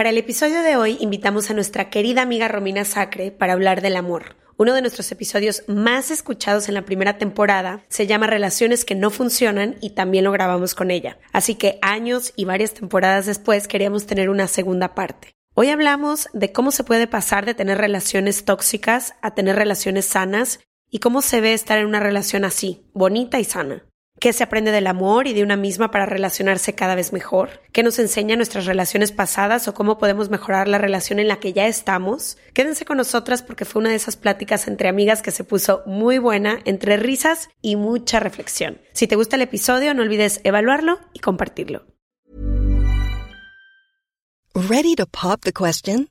Para el episodio de hoy invitamos a nuestra querida amiga Romina Sacre para hablar del amor. Uno de nuestros episodios más escuchados en la primera temporada se llama Relaciones que no funcionan y también lo grabamos con ella. Así que años y varias temporadas después queríamos tener una segunda parte. Hoy hablamos de cómo se puede pasar de tener relaciones tóxicas a tener relaciones sanas y cómo se ve estar en una relación así, bonita y sana. ¿Qué se aprende del amor y de una misma para relacionarse cada vez mejor? ¿Qué nos enseña nuestras relaciones pasadas o cómo podemos mejorar la relación en la que ya estamos? Quédense con nosotras porque fue una de esas pláticas entre amigas que se puso muy buena, entre risas y mucha reflexión. Si te gusta el episodio, no olvides evaluarlo y compartirlo. Ready to pop the question?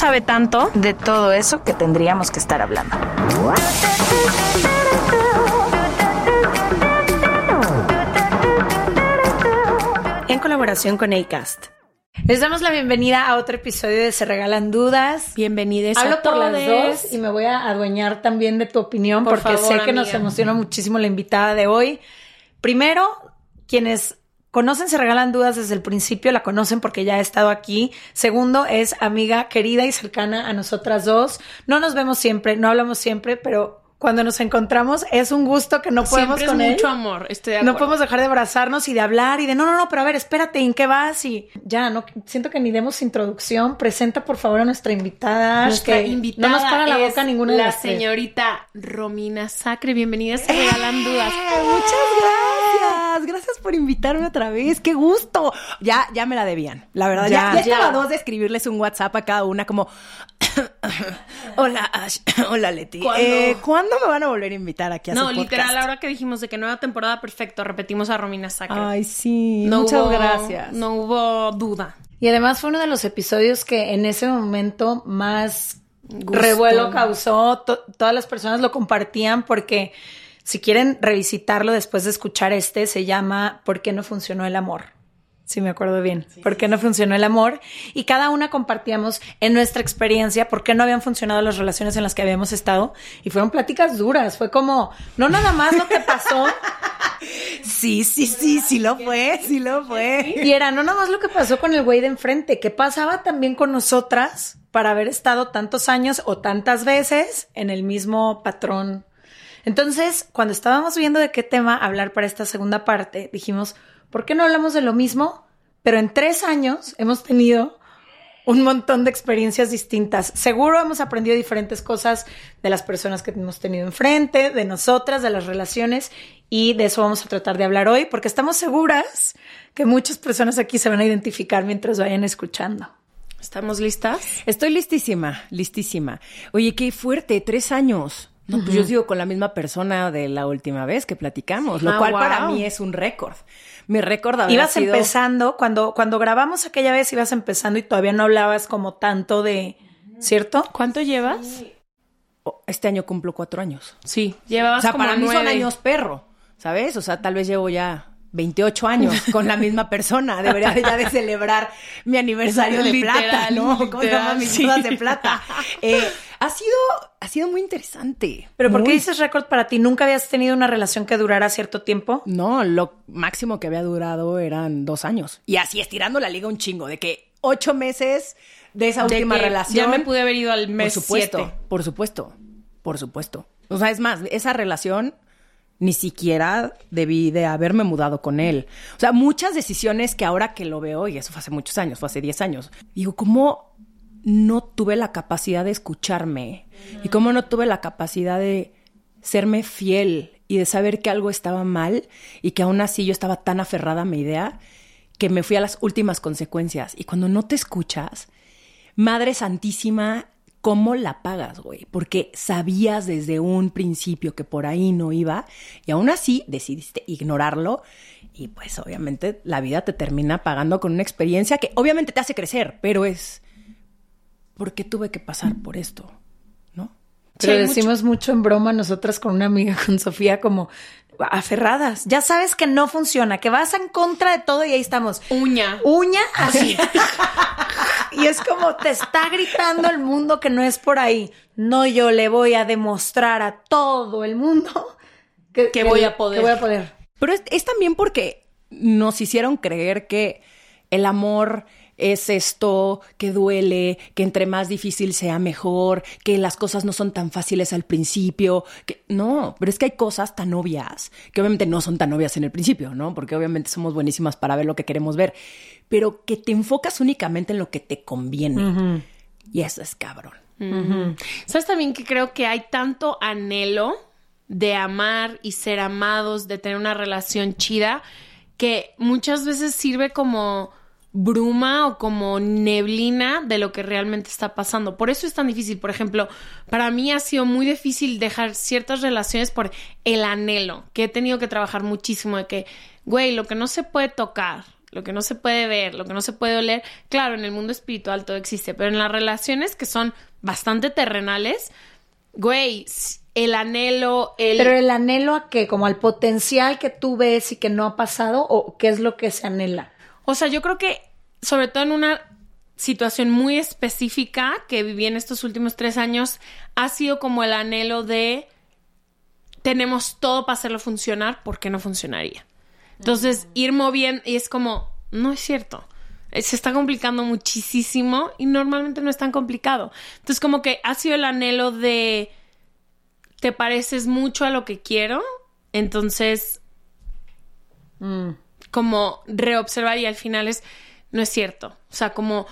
sabe tanto. de todo eso que tendríamos que estar hablando. En colaboración con ACAST. Les damos la bienvenida a otro episodio de Se Regalan Dudas. Bienvenidos Hablo a por todos. las dos y me voy a adueñar también de tu opinión Por porque favor, sé que nos emociona muchísimo la invitada de hoy. Primero, quienes conocen Se Regalan Dudas desde el principio la conocen porque ya ha estado aquí. Segundo, es amiga querida y cercana a nosotras dos. No nos vemos siempre, no hablamos siempre, pero cuando nos encontramos es un gusto que no podemos Siempre es con él. mucho amor, estoy de No podemos dejar de abrazarnos y de hablar y de no, no, no, pero a ver, espérate, ¿en qué vas? Y ya, no siento que ni demos introducción. Presenta por favor a nuestra invitada. Nuestra que invitada no nos para la boca ninguna de la señorita Romina Sacre. Bienvenida, se regalan dudas. Muchas gracias. Gracias por invitarme otra vez. ¡Qué gusto! Ya, ya me la debían. La verdad, ya, Ya, ya, estaba ya. a dos de escribirles un WhatsApp a cada una como... Hola, Ash. Hola, Leti. ¿Cuándo? Eh, ¿Cuándo me van a volver a invitar aquí a No, su literal, podcast? ahora que dijimos de que nueva temporada, perfecto, repetimos a Romina Sacre. Ay, sí. no Muchas hubo- gracias. No hubo duda. Y además fue uno de los episodios que en ese momento más Gusto. revuelo causó. To- todas las personas lo compartían porque si quieren revisitarlo después de escuchar este, se llama ¿Por qué no funcionó el amor? Si me acuerdo bien. ¿Por qué no funcionó el amor? Y cada una compartíamos en nuestra experiencia por qué no habían funcionado las relaciones en las que habíamos estado. Y fueron pláticas duras. Fue como, no nada más lo que pasó. Sí, sí, sí, sí lo fue, sí lo fue. Y era no nada más lo que pasó con el güey de enfrente, que pasaba también con nosotras para haber estado tantos años o tantas veces en el mismo patrón. Entonces, cuando estábamos viendo de qué tema hablar para esta segunda parte, dijimos, ¿por qué no hablamos de lo mismo? Pero en tres años hemos tenido un montón de experiencias distintas. Seguro hemos aprendido diferentes cosas de las personas que hemos tenido enfrente, de nosotras, de las relaciones, y de eso vamos a tratar de hablar hoy, porque estamos seguras que muchas personas aquí se van a identificar mientras vayan escuchando. ¿Estamos listas? Estoy listísima, listísima. Oye, qué fuerte, tres años. No, pues yo sigo con la misma persona de la última vez que platicamos, lo Ah, cual para mí es un récord. Mi récord había Ibas sido... empezando, cuando, cuando grabamos aquella vez ibas empezando y todavía no hablabas como tanto de, ¿cierto? ¿Cuánto llevas? Oh, Este año cumplo cuatro años. Sí, llevabas O sea, como para mí son años perro, ¿sabes? O sea, tal vez llevo ya 28 años con la misma persona. Debería ya de celebrar mi aniversario de Literal, plata, ¿no? ¿Cómo se llama? literal, Mis sí. de plata. Eh, ha sido, ha sido muy interesante. Pero ¿por qué dices récord para ti? ¿Nunca habías tenido una relación que durara cierto tiempo? No, lo máximo que había durado eran dos años. Y así estirando la liga un chingo, de que ocho meses de esa De última relación. Ya me pude haber ido al Por mes supuesto, siete. por supuesto, por supuesto. O sea, es más, esa relación ni siquiera debí de haberme mudado con él. O sea, muchas decisiones que ahora que lo veo, y eso fue hace muchos años, fue hace 10 años, digo, ¿cómo no tuve la capacidad de escucharme? Y cómo no tuve la capacidad de serme fiel y de saber que algo estaba mal y que aún así yo estaba tan aferrada a mi idea que me fui a las últimas consecuencias. Y cuando no te escuchas, Madre Santísima, ¿cómo la pagas, güey? Porque sabías desde un principio que por ahí no iba y aún así decidiste ignorarlo y pues obviamente la vida te termina pagando con una experiencia que obviamente te hace crecer, pero es ¿por qué tuve que pasar por esto? ¿No? Pero Sí, decimos mucho en broma nosotras con una amiga, con Sofía, como aferradas. Ya sabes que no funciona, que vas en contra de todo y ahí estamos. Uña. Uña así. y es como te está gritando el mundo que no es por ahí. No, yo le voy a demostrar a todo el mundo que, Que voy a poder. Que voy a poder. Pero es, es también porque nos hicieron creer que el amor es esto que duele, que entre más difícil sea mejor, que las cosas no son tan fáciles al principio, que no, pero es que hay cosas tan obvias, que obviamente no son tan obvias en el principio, ¿no? Porque obviamente somos buenísimas para ver lo que queremos ver, pero que te enfocas únicamente en lo que te conviene. Y eso es cabrón. ¿Sabes también que creo que hay tanto anhelo de amar y ser amados, de tener una relación chida, que muchas veces sirve como bruma o como neblina de lo que realmente está pasando. Por eso es tan difícil. Por ejemplo, para mí ha sido muy difícil dejar ciertas relaciones por el anhelo, que he tenido que trabajar muchísimo de que, güey, lo que no se puede tocar, lo que no se puede ver, lo que no se puede oler, claro, en el mundo espiritual todo existe, pero en las relaciones que son bastante terrenales, güey, el anhelo, el... Pero el anhelo a qué, como al potencial que tú ves y que no ha pasado, o qué es lo que se anhela. O sea, yo creo que, sobre todo en una situación muy específica que viví en estos últimos tres años, ha sido como el anhelo de tenemos todo para hacerlo funcionar, ¿por qué no funcionaría? Entonces, ir moviendo, y es como, no es cierto. Eh, Se está complicando muchísimo y normalmente no es tan complicado. Entonces, como que ha sido el anhelo de te pareces mucho a lo que quiero, entonces como reobservar y al final es, no es cierto. O sea, como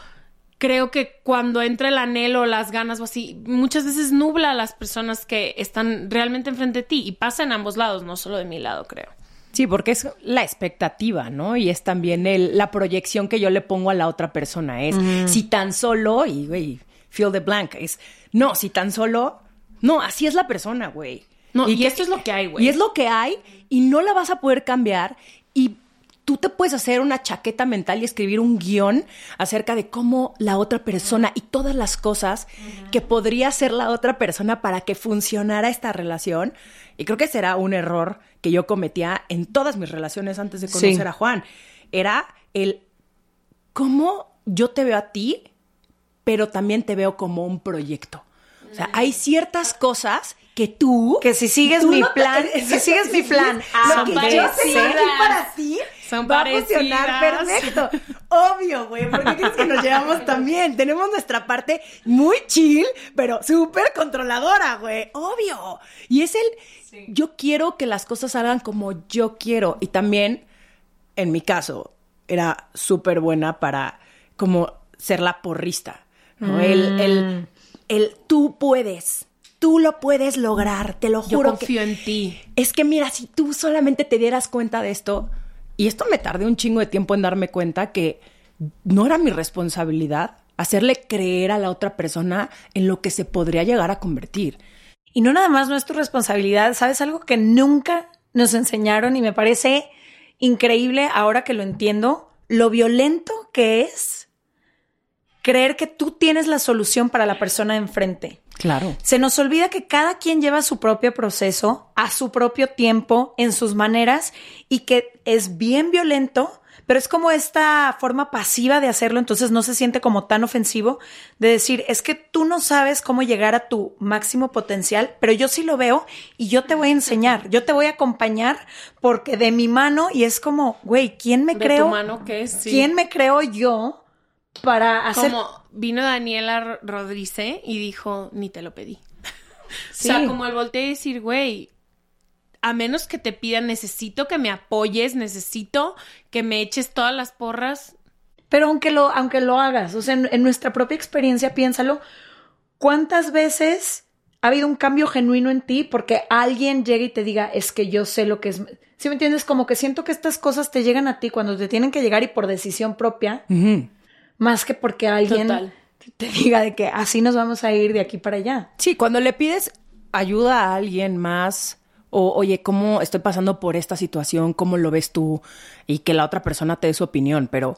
creo que cuando entra el anhelo, las ganas o así, muchas veces nubla a las personas que están realmente enfrente de ti y pasa en ambos lados, no solo de mi lado, creo. Sí, porque es la expectativa, ¿no? Y es también el, la proyección que yo le pongo a la otra persona. Es si tan solo, y güey, fill the blank, es no, si tan solo, no, así es la persona, güey. No, y que- esto es lo que hay, güey. Y es lo que hay y no la vas a poder cambiar y tú te puedes hacer una chaqueta mental y escribir un guion acerca de cómo la otra persona y todas las cosas que podría hacer la otra persona para que funcionara esta relación. Y creo que será un error que yo cometía en todas mis relaciones antes de conocer Sí. a Juan. Era el cómo yo te veo a ti, pero también te veo como un proyecto. O sea, hay ciertas cosas que tú... Que si sigues mi no te- plan, si sigues mi plan, lo que yo sé parecidas. aquí para ti Son va a funcionar perfecto. Obvio, güey, porque crees que nos llevamos también. Tenemos nuestra parte muy chill, pero súper controladora, güey. Obvio. Y es el, yo quiero que las cosas salgan como yo quiero. Y también, en mi caso, era súper buena para como ser la porrista. ¿no? El, el, el tú puedes. Tú lo puedes lograr, te lo Yo juro. que- confío en ti. es que mira, si tú solamente te dieras cuenta de esto, y esto me tardé un chingo de tiempo en darme cuenta que no era mi responsabilidad hacerle creer a la otra persona en lo que se podría llegar a convertir. Y no nada más no es tu responsabilidad, ¿sabes? Algo que nunca nos enseñaron y me parece increíble ahora que lo entiendo, lo violento que es creer que tú tienes la solución para la persona enfrente. Claro. Se nos olvida que cada quien lleva su propio proceso, a su propio tiempo, en sus maneras, y que es bien violento, pero es como esta forma pasiva de hacerlo, entonces no se siente como tan ofensivo de decir, es que tú no sabes cómo llegar a tu máximo potencial, pero yo sí lo veo y yo te voy a enseñar, yo te voy a acompañar porque de mi mano, y es como, güey, ¿quién me ¿De creo? tu mano qué es? Sí. ¿Quién me creo yo para hacer Como vino Daniela Rodríguez y dijo, ni te lo pedí. Sí. O sea, como al voltear y decir, güey, a menos que te pidan, necesito que me apoyes, necesito que me eches todas las porras. Pero aunque lo, aunque lo hagas, o sea, en, en nuestra propia experiencia, piénsalo, ¿cuántas veces ha habido un cambio genuino en ti porque alguien llega y te diga, es que yo sé lo que es... ¿Sí me entiendes? Como que siento que estas cosas te llegan a ti cuando te tienen que llegar y por decisión propia. Más que porque alguien Total. te diga de que así nos vamos a ir de aquí para allá. Sí, cuando le pides ayuda a alguien más o oye, ¿cómo estoy pasando por esta situación? ¿Cómo lo ves tú? Y que la otra persona te dé su opinión, pero...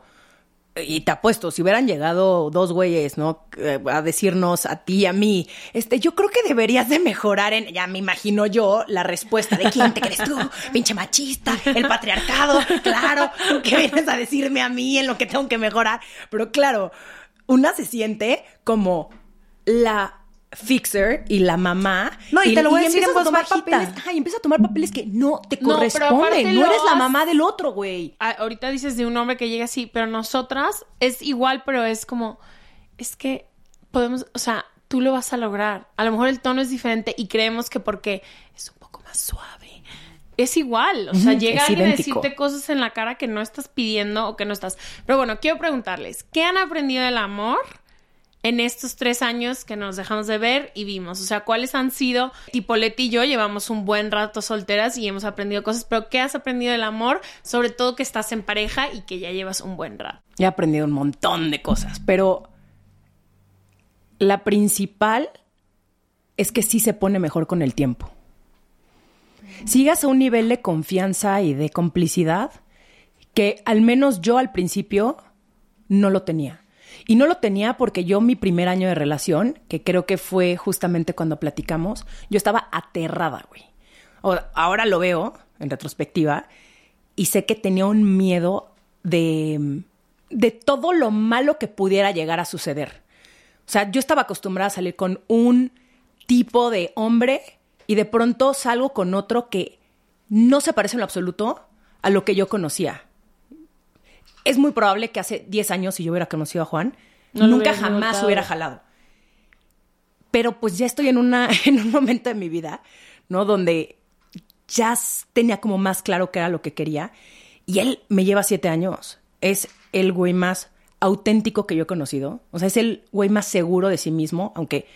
Y te apuesto, si hubieran llegado dos güeyes, ¿no? Eh, A decirnos a ti y a mí, este, yo creo que deberías de mejorar en, ya me imagino yo, la respuesta de quién te crees tú, pinche machista, el patriarcado, claro, ¿qué vienes a decirme a mí en lo que tengo que mejorar? Pero claro, una se siente como la fixer y la mamá. No, y te lo voy a decir en voz tomar bajita. papeles, ay, empieza a tomar papeles que no te No, pero aparte corresponden. No, eres la mamá del otro, güey. A- ahorita dices de un hombre que llega así, pero nosotras es igual, pero es como, es que podemos, o sea, tú lo vas a lograr. A lo mejor el tono es diferente y creemos que porque es un poco más suave. Es igual, o sea, llega alguien a decirte cosas en la cara que no estás pidiendo o que no estás. Pero bueno, quiero preguntarles, ¿qué han aprendido del amor en estos tres años que nos dejamos de ver y vimos? O sea, ¿cuáles han sido? Tipo Leti y yo llevamos un buen rato solteras y hemos aprendido cosas, pero ¿qué has aprendido del amor? Sobre todo que estás en pareja y que ya llevas un buen rato. He aprendido un montón de cosas, pero la principal es que sí se pone mejor con el tiempo. Sigas a un nivel de confianza y de complicidad que al menos yo al principio no lo tenía. Y no lo tenía porque yo mi primer año de relación, que creo que fue justamente cuando platicamos, yo estaba aterrada, güey. Ahora lo veo en retrospectiva y sé que tenía un miedo de, de todo lo malo que pudiera llegar a suceder. O sea, yo estaba acostumbrada a salir con un tipo de hombre y de pronto salgo con otro que no se parece en lo absoluto a lo que yo conocía. Es muy probable que hace 10 años, si yo hubiera conocido a Juan, No nunca jamás notado. hubiera jalado. Pero pues ya estoy en, una, en un momento de mi vida, ¿no? Donde ya tenía como más claro qué era lo que quería. Y él me lleva siete años. Es el güey más auténtico que yo he conocido. O sea, es el güey más seguro de sí mismo, aunque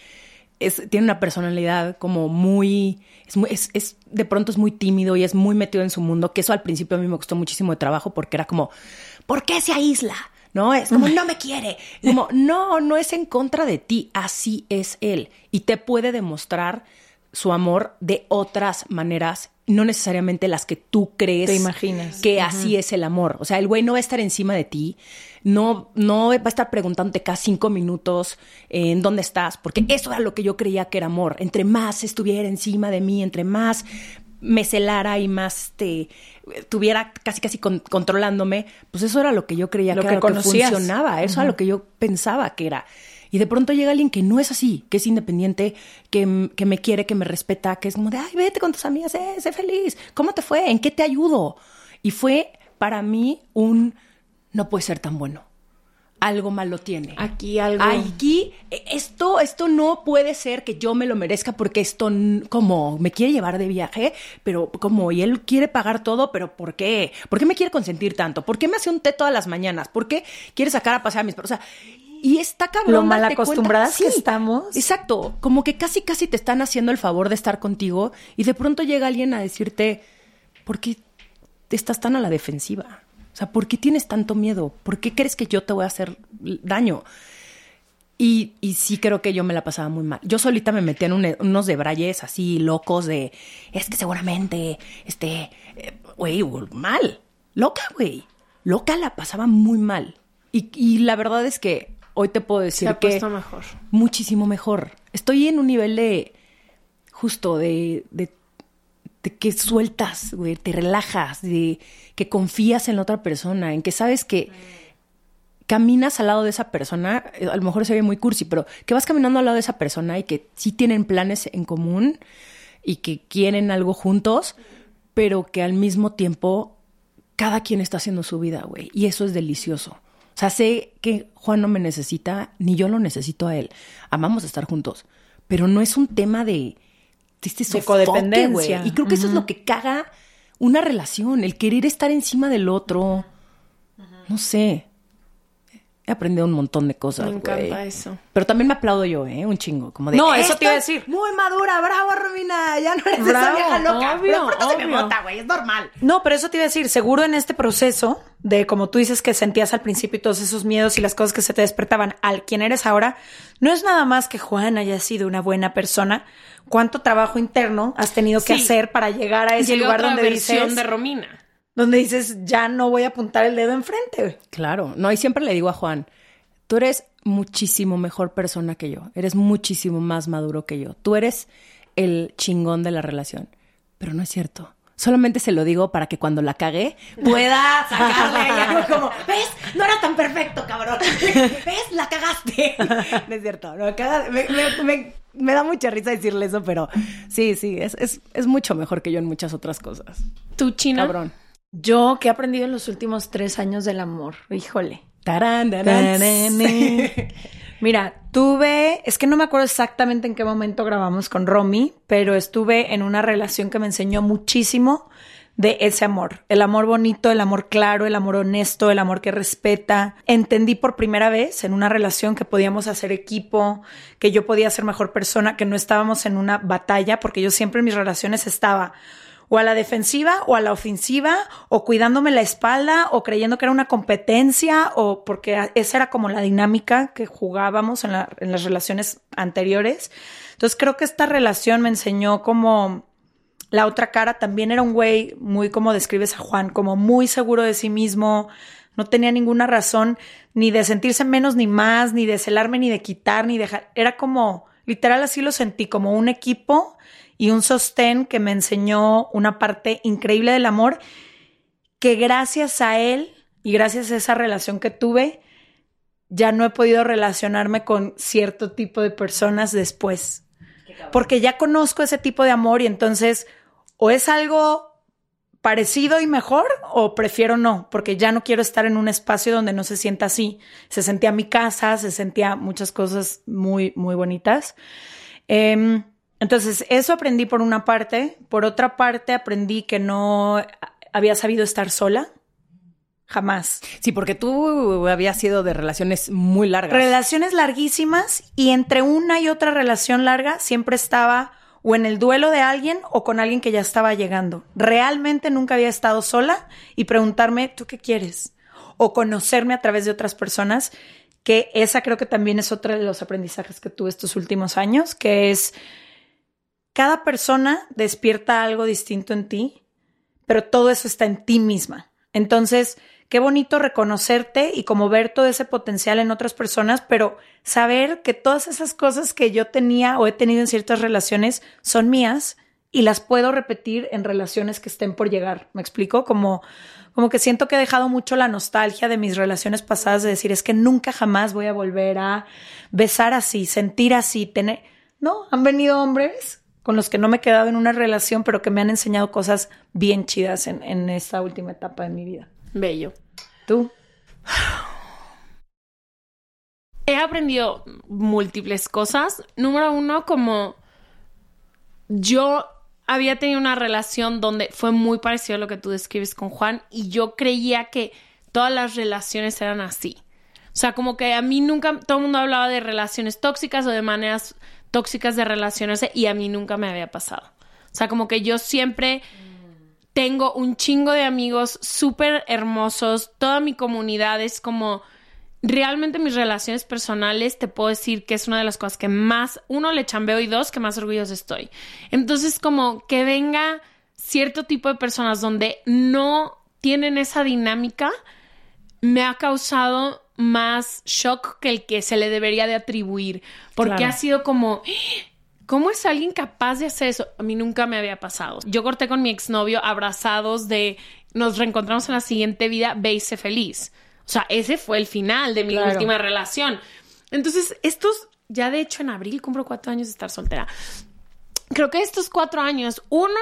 es, tiene una personalidad como muy es, muy. es, es- de pronto es muy tímido y es muy metido en su mundo, que eso al principio a mí me costó muchísimo de trabajo porque era como, ¿por qué se aísla? ¿No? Es como, no me quiere. Como, no, no es en contra de ti, así es él. Y te puede demostrar su amor de otras maneras, no necesariamente las que tú crees Te imaginas. que así es el amor. O sea, el güey no va a estar encima de ti, no, no va a estar preguntándote cada cinco minutos eh, en dónde estás, porque eso era lo que yo creía que era amor. Entre más estuviera encima de mí, entre más me celara y más te tuviera casi casi con- controlándome, pues eso era lo que yo creía Lo que, que era lo que funcionaba, eso era lo que yo pensaba que era. Y de pronto llega alguien que no es así, que es independiente, que, que me quiere, que me respeta, que es como de, ay, vete con tus amigas, eh, sé feliz. ¿Cómo te fue? ¿En qué te ayudo? Y fue para mí un, no puede ser tan bueno. Algo malo tiene. Aquí algo. Aquí, eh, esto, esto no puede ser que yo me lo merezca porque esto como me quiere llevar de viaje, pero como y él quiere pagar todo, pero ¿por qué? ¿Por qué me quiere consentir tanto? ¿Por qué me hace un té todas las mañanas? ¿Por qué quiere sacar a pasear a mis perros? O sea, y está cabrón. Lo mal acostumbradas que estamos. Exacto, como que casi casi te están haciendo el favor de estar contigo y de pronto llega alguien a decirte, ¿por qué estás tan a la defensiva? O sea, ¿por qué tienes tanto miedo? ¿Por qué crees que yo te voy a hacer daño? Y, y sí creo que yo me la pasaba muy mal. Yo solita me metía en un- unos debrayes así locos de, es que seguramente, este, eh, güey, mal. Loca, güey. Loca la pasaba muy mal. Y, y la verdad es que hoy te puedo decir Se ha que puesto mejor. muchísimo mejor. Estoy en un nivel de, justo, de, de, de que sueltas, güey, te relajas, de que confías en la otra persona, en que sabes que caminas al lado de esa persona, eh, a lo mejor se ve muy cursi, pero que vas caminando al lado de esa persona y que sí tienen planes en común y que quieren algo juntos, pero que al mismo tiempo cada quien está haciendo su vida, güey. Y eso es delicioso. O sea, sé que Juan no me necesita, ni yo lo necesito a él. Amamos estar juntos. Pero no es un tema de, de, este sofoque, codependencia. güey. Y creo que eso es lo que caga una relación, el querer estar encima del otro. No sé. He aprendido un montón de cosas. Me encanta eso. Pero también me aplaudo yo, ¿eh? Un chingo. Como de. No, eso te iba a "Estás decir". Muy madura, bravo, Romina. Ya no eres esa Bravo, vieja loca. obvio, pero pronto se me bota, güey. Es normal. No, pero eso te iba a decir, seguro en este proceso de como tú dices que sentías al principio todos esos miedos y las cosas que se te despertaban al quien eres ahora, no es nada más que Juan haya sido una buena persona. ¿Cuánto trabajo interno has tenido que Sí. hacer para llegar a ese Llega lugar otra donde versión dices, de Romina. donde dices, ya no voy a apuntar el dedo enfrente? güey"? Claro, no, y siempre le digo a Juan, tú eres muchísimo mejor persona que yo, eres muchísimo más maduro que yo, tú eres el chingón de la relación, pero no es cierto. Solamente se lo digo para que cuando la cagué pueda sacarle algo como, ¿ves? No era tan perfecto, cabrón. ¿Ves? La cagaste. No es cierto, no, caga- me, me- me- me da mucha risa decirle eso, pero sí, sí, es, es, es mucho mejor que yo en muchas otras cosas. ¿Tú, China? Cabrón. Yo, que he aprendido en los últimos tres años del amor? Híjole. Tarán, tarán. Mira, tuve, es que no me acuerdo exactamente en qué momento grabamos con Romy, pero estuve en una relación que me enseñó muchísimo de ese amor, el amor bonito, el amor claro, el amor honesto, el amor que respeta. Entendí por primera vez en una relación que podíamos hacer equipo, que yo podía ser mejor persona, que no estábamos en una batalla, porque yo siempre en mis relaciones estaba o a la defensiva o a la ofensiva, o cuidándome la espalda, o creyendo que era una competencia, o porque esa era como la dinámica que jugábamos en las relaciones anteriores. Entonces creo que esta relación me enseñó como la otra cara. También era un güey muy como describes a Juan, como muy seguro de sí mismo. No tenía ninguna razón ni de sentirse menos ni más, ni de celarme, ni de quitar, ni dejar. Era como, literal así lo sentí, como un equipo y un sostén que me enseñó una parte increíble del amor que gracias a él y gracias a esa relación que tuve, ya no he podido relacionarme con cierto tipo de personas después. Porque ya conozco ese tipo de amor y entonces o es algo parecido y mejor o prefiero no, porque ya no quiero estar en un espacio donde no se sienta así. Se sentía mi casa, se sentía muchas cosas muy, muy bonitas. Em, entonces, eso aprendí por una parte. Por otra parte, aprendí que no había sabido estar sola. Jamás. Sí, porque tú habías sido de relaciones muy largas. Relaciones larguísimas y entre una y otra relación larga siempre estaba o en el duelo de alguien o con alguien que ya estaba llegando. Realmente nunca había estado sola y preguntarme, ¿tú qué quieres? O conocerme a través de otras personas, que esa creo que también es otra de los aprendizajes que tuve estos últimos años, que es cada persona despierta algo distinto en ti, pero todo eso está en ti misma. Entonces, qué bonito reconocerte y como ver todo ese potencial en otras personas, pero saber que todas esas cosas que yo tenía o he tenido en ciertas relaciones son mías y las puedo repetir en relaciones que estén por llegar. ¿Me explico? Como, como que siento que he dejado mucho la nostalgia de mis relaciones pasadas de decir, es que nunca jamás voy a volver a besar así, sentir así, tener... No, han venido hombres con los que no me he quedado en una relación, pero que me han enseñado cosas bien chidas en, en esta última etapa de mi vida. Bello. ¿Tú? He aprendido múltiples cosas. Número uno, como yo había tenido una relación donde fue muy parecido a lo que tú describes con Juan y yo creía que todas las relaciones eran así. O sea, como que a mí nunca, todo el mundo hablaba de relaciones tóxicas o de maneras tóxicas de relacionarse y a mí nunca me había pasado. O sea, como que yo siempre tengo un chingo de amigos súper hermosos, toda mi comunidad es como realmente mis relaciones personales te puedo decir que es una de las cosas que más, uno, le chambeo y dos, que más orgullosa estoy. Entonces, como que venga cierto tipo de personas donde no tienen esa dinámica, me ha causado más shock que el que se le debería de atribuir, porque Claro. ha sido como, ¿cómo es alguien capaz de hacer eso? A mí nunca me había pasado. Yo corté con mi exnovio abrazados de, nos reencontramos en la siguiente vida, ve y sé feliz. O sea, ese fue el final de mi Claro. última relación. Entonces, estos, ya de hecho en abril cumplo cuatro años de estar soltera. Creo que estos cuatro años, uno,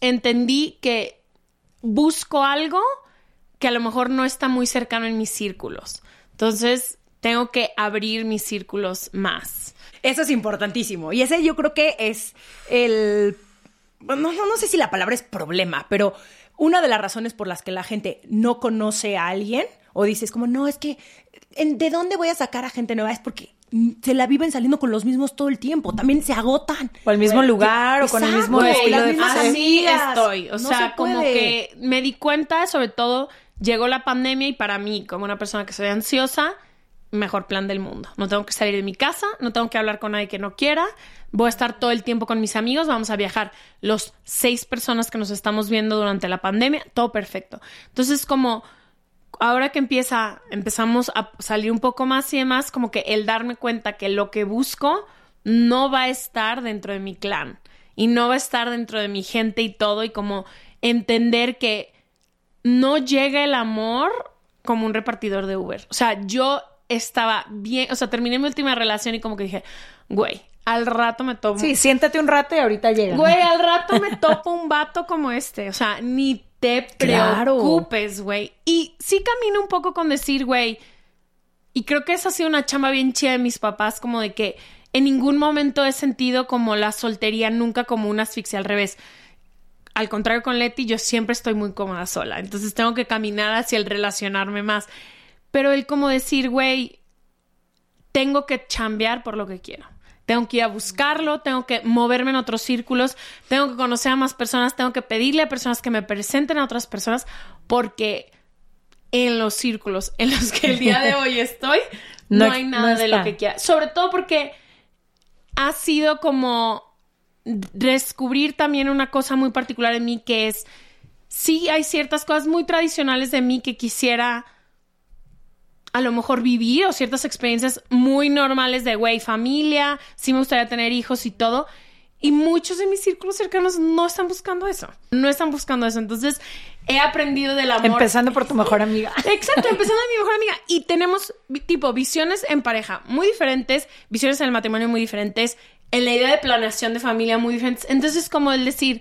entendí que busco algo que a lo mejor no está muy cercano en mis círculos. Entonces, tengo que abrir mis círculos más. Eso es importantísimo. Y ese yo creo que es el... No, no, no sé si la palabra es problema, pero una de las razones por las que la gente no conoce a alguien o dices como, no, es que, ¿en- ¿de dónde voy a sacar a gente nueva? Es porque se la viven saliendo con los mismos todo el tiempo. También se agotan. O el mismo lugar o con el mismo estilo de. Así amigas. estoy. O No sea, se como que me di cuenta, sobre todo, llegó la pandemia y para mí, como una persona que soy ansiosa, mejor plan del mundo. No tengo que salir de mi casa, no tengo que hablar con nadie que no quiera. Voy a estar todo el tiempo con mis amigos, vamos a viajar los seis personas que nos estamos viendo durante la pandemia, todo perfecto. Entonces, como ahora que empieza, empezamos a salir un poco más y demás, como que el darme cuenta que lo que busco no va a estar dentro de mi clan y no va a estar dentro de mi gente y todo y como entender que no llega el amor como un repartidor de Uber. O sea, yo estaba bien, o sea, terminé mi última relación y como que dije, güey, al rato me tomo Sí, siéntate un rato y ahorita llega. Güey, al rato me topo un vato como este. O sea, ni te Claro. preocupes, güey. Y sí camino un poco con decir, güey. Y creo que esa ha sido una chamba bien chida de mis papás, como de que en ningún momento he sentido como la soltería, nunca como una asfixia al revés. Al contrario con Leti, yo siempre estoy muy cómoda sola. Entonces tengo que caminar hacia el relacionarme más. Pero el como decir, güey, tengo que chambear por lo que quiero. Tengo que ir a buscarlo, tengo que moverme en otros círculos, tengo que conocer a más personas, tengo que pedirle a personas que me presenten a otras personas, porque en los círculos en los que el día de hoy estoy, no, No- hay no nada de lo que quiera. Sobre todo porque ha sido como descubrir también una cosa muy particular en mí que es, sí hay ciertas cosas muy tradicionales de mí que quisiera a lo mejor vivir o ciertas experiencias muy normales de, güey, familia, sí me gustaría tener hijos y todo. Y muchos de mis círculos cercanos no están buscando eso. No están buscando eso. Entonces, he aprendido del amor. Empezando por tu mejor amiga. Exacto, empezando de mi mejor amiga. Y tenemos, tipo, visiones en pareja muy diferentes, visiones en el matrimonio muy diferentes, en la idea de planeación de familia muy diferentes. Entonces, como el decir,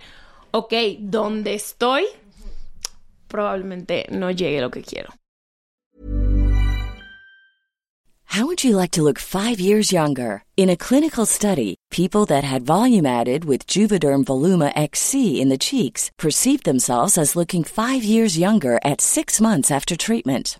ok, ¿dónde estoy? Probablemente no llegue lo que quiero. How would you like to look five years younger? In a clinical study, people that had volume added with Juvederm Voluma XC in the cheeks perceived themselves as looking five years younger at six months after treatment.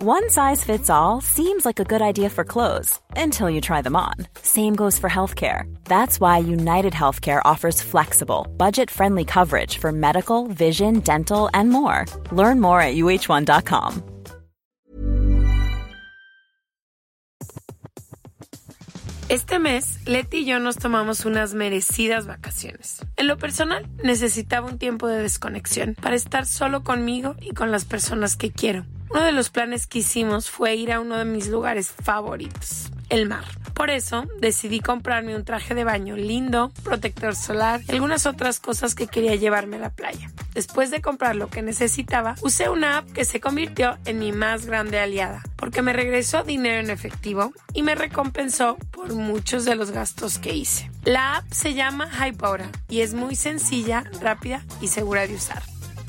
One size fits all seems like a good idea for clothes until you try them on. Same goes for healthcare. That's why United Healthcare offers flexible, budget friendly coverage for medical, vision, dental, and more. Learn more at uh1.com. Este mes, Leti y yo nos tomamos unas merecidas vacaciones. En lo personal, necesitaba un tiempo de desconexión para estar solo conmigo y con las personas que quiero. Uno de los planes que hicimos fue ir a uno de mis lugares favoritos, el mar. Por eso decidí comprarme un traje de baño lindo, protector solar y algunas otras cosas que quería llevarme a la playa. Después de comprar lo que necesitaba, usé una app que se convirtió en mi más grande aliada, porque me regresó dinero en efectivo y me recompensó por muchos de los gastos que hice. La app se llama Hybora y es muy sencilla, rápida y segura de usar.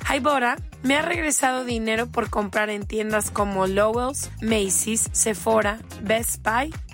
Hybora me ha regresado dinero por comprar en tiendas como Lowell's, Macy's, Sephora, Best Buy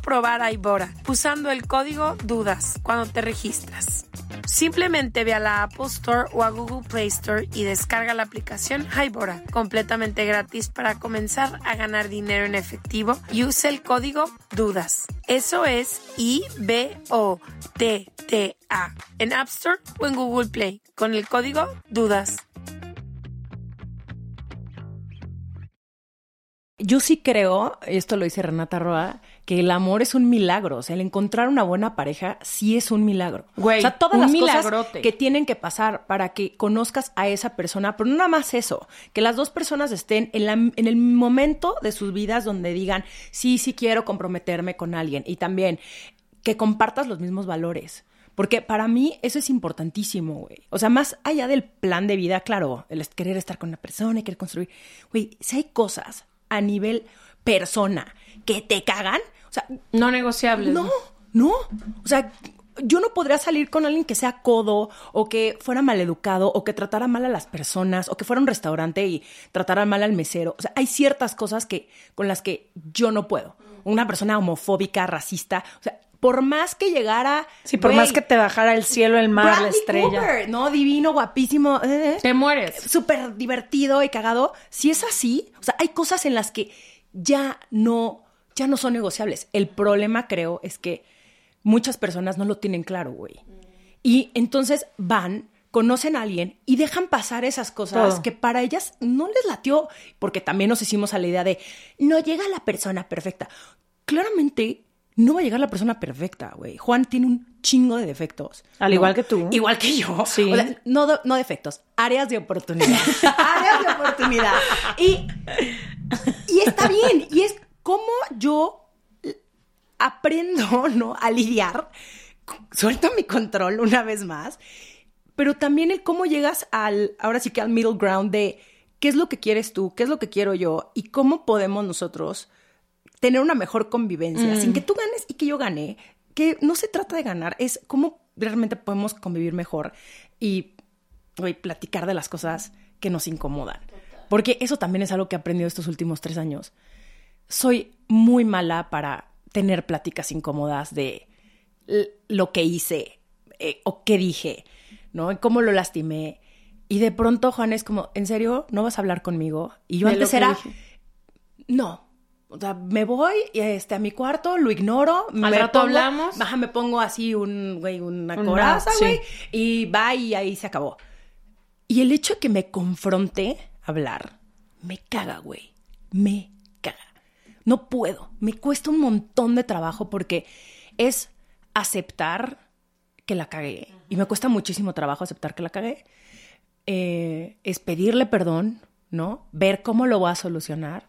probar Hybora usando el código DUDAS cuando te registras. Simplemente ve a la Apple Store o a Google Play Store y descarga la aplicación Hybora, completamente gratis para comenzar a ganar dinero en efectivo y use el código DUDAS. Eso es I-B-O-T-T-A en App Store o en Google Play con el código DUDAS. Yo sí creo, esto lo dice Renata Roa, que el amor es un milagro. O sea, el encontrar una buena pareja sí es un milagro. Güey, o sea, todas las milagrote. cosas que tienen que pasar para que conozcas a esa persona, pero no nada más eso, que las dos personas estén en, la- en el momento de sus vidas donde digan, sí, sí quiero comprometerme con alguien. Y también que compartas los mismos valores. Porque para mí eso es importantísimo, güey. O sea, más allá del plan de vida, claro, el querer estar con una persona y querer construir. Güey, si hay cosas a nivel persona que te cagan, o sea, No negociables. no, no. O sea, yo no podría salir con alguien que sea codo o que fuera maleducado o que tratara mal a las personas o que fuera a un restaurante y tratara mal al mesero. O sea, hay ciertas cosas que con las que yo no puedo. Una persona homofóbica, racista, o sea, por más que llegara Sí, por más que te bajara el cielo, el mar, la estrella. Cooper, no, divino, guapísimo, eh, Te mueres. súper divertido y cagado. Si es así, o sea, hay cosas en las que ya no, ya no son negociables. El problema, creo, es que muchas personas no lo tienen claro, güey. Y entonces van, conocen a alguien y dejan pasar esas cosas Todo. que para ellas no les latió, porque también nos hicimos a la idea de no llega la persona perfecta. Claramente no va a llegar la persona perfecta, güey. Juan tiene un chingo de defectos. Al ¿no? igual que tú. Igual que yo. Sí. O sea, no, no defectos, áreas de oportunidad. áreas de oportunidad. Y, y está bien. Y es como yo aprendo, ¿no? A lidiar. Suelto mi control una vez más. Pero también el cómo llegas al, ahora sí que al middle ground de qué es lo que quieres tú, qué es lo que quiero yo y cómo podemos nosotros tener una mejor convivencia sin que tú ganes y que yo gane. Que no se trata de ganar, es cómo realmente podemos convivir mejor y güey, platicar de las cosas que nos incomodan. Porque eso también es algo que he aprendido estos últimos tres años. Soy muy mala para tener pláticas incómodas de lo que hice eh, o qué dije, ¿no? Y cómo lo lastimé. Y de pronto Juan es como, ¿en serio? ¿No vas a hablar conmigo? Y yo antes era, dije. no. O sea, me voy este, a mi cuarto, lo ignoro. me rato pongo- hablamos. Ajá, me pongo así un, güey, una coraza, güey. Y va y ahí se acabó. Y el hecho de que me confronte a hablar, me caga, güey. Me. No puedo. Me cuesta un montón de trabajo porque es aceptar que la cagué. Y me cuesta muchísimo trabajo aceptar que la cagué. Eh, es pedirle perdón, ¿no? Ver cómo lo voy a solucionar.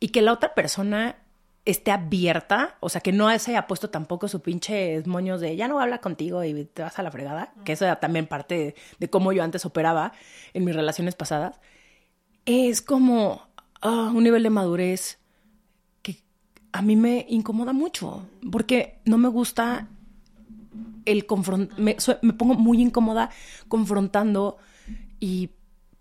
Y que la otra persona esté abierta, o sea, que no se haya puesto tampoco su pinche moños de ya no voy a hablar contigo y te vas a la fregada, que eso era también parte de, cómo yo antes operaba en mis relaciones pasadas, es como ah, un nivel de madurez a mí me incomoda mucho, porque no me gusta el confront... Me, me pongo muy incómoda confrontando y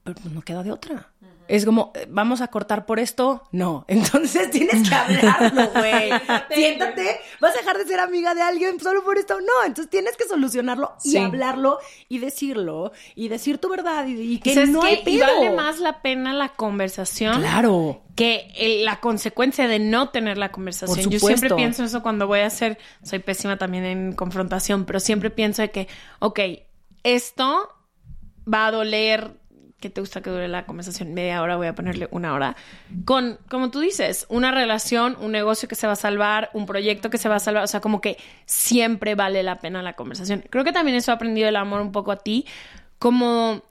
pero pues, no queda de otra. Es como, eh, vamos a cortar por esto. No. Entonces tienes que hablarlo, güey. Siéntate. ¿Vas a dejar de ser amiga de alguien solo por esto? No. Entonces tienes que solucionarlo y Sí. hablarlo y decirlo y decir tu verdad y, y que ¿Sabes no qué? hay Y vale más la pena la conversación Claro. que el- la consecuencia de no tener la conversación. Yo siempre pienso eso cuando voy a hacer, soy pésima también en confrontación, pero siempre pienso de que, ok, esto va a doler, que te gusta que dure la conversación? Media hora, voy a ponerle una hora. Con, como tú dices, una relación, un negocio que se va a salvar, un proyecto que se va a salvar, o sea, como que siempre vale la pena la conversación. Creo que también eso he aprendido el amor un poco a ti, como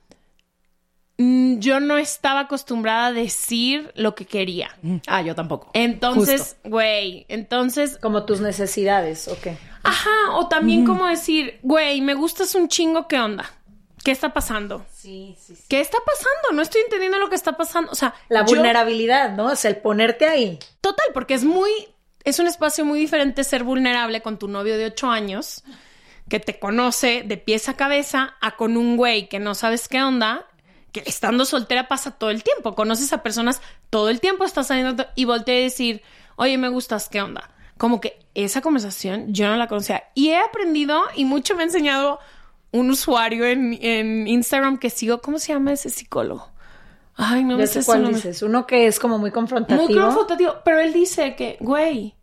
mm, yo no estaba acostumbrada a decir lo que quería. Ah, yo tampoco. Entonces, güey, entonces, Como tus necesidades, ¿o qué? ajá, o también como decir, güey, me gustas un chingo, ¿qué onda? ¿Qué está pasando? Sí, sí, sí. ¿Qué está pasando? No estoy entendiendo lo que está pasando. O sea, La yo- vulnerabilidad, ¿no? O sea, el ponerte ahí. Total, porque es muy, es un espacio muy diferente ser vulnerable con tu novio de ocho años, que te conoce de pies a cabeza, a con un güey que no sabes qué onda, que estando soltera pasa todo el tiempo. Conoces a personas todo el tiempo, estás saliendo y volteé a decir, oye, me gustas, ¿qué onda? Como que esa conversación yo no la conocía. Y he aprendido y mucho me ha enseñado un usuario en, en Instagram que sigo, ¿cómo se llama ese psicólogo? Ay, no me sé cuál nombre. dices. Uno que es como muy confrontativo. Muy confrontativo. Pero él dice que, güey,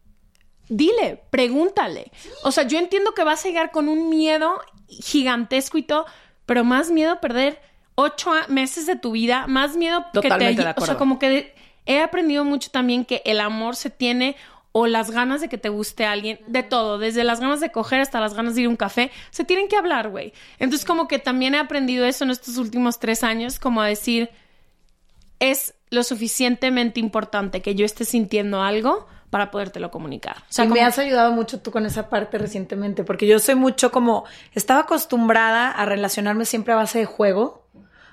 dile, pregúntale. O sea, yo entiendo que vas a llegar con un miedo gigantesco y todo, pero más miedo a perder ocho meses de tu vida, más miedo que te... De O sea, como que he aprendido mucho también que el amor se tiene o las ganas de que te guste alguien, de todo, desde las ganas de coger hasta las ganas de ir a un café, se tienen que hablar, güey. Entonces como que también he aprendido eso en estos últimos tres años, como a decir, es lo suficientemente importante que yo esté sintiendo algo para podértelo comunicar. O sea, y me has ayudado mucho tú con esa parte recientemente, porque yo soy mucho como, estaba acostumbrada a relacionarme siempre a base de juego,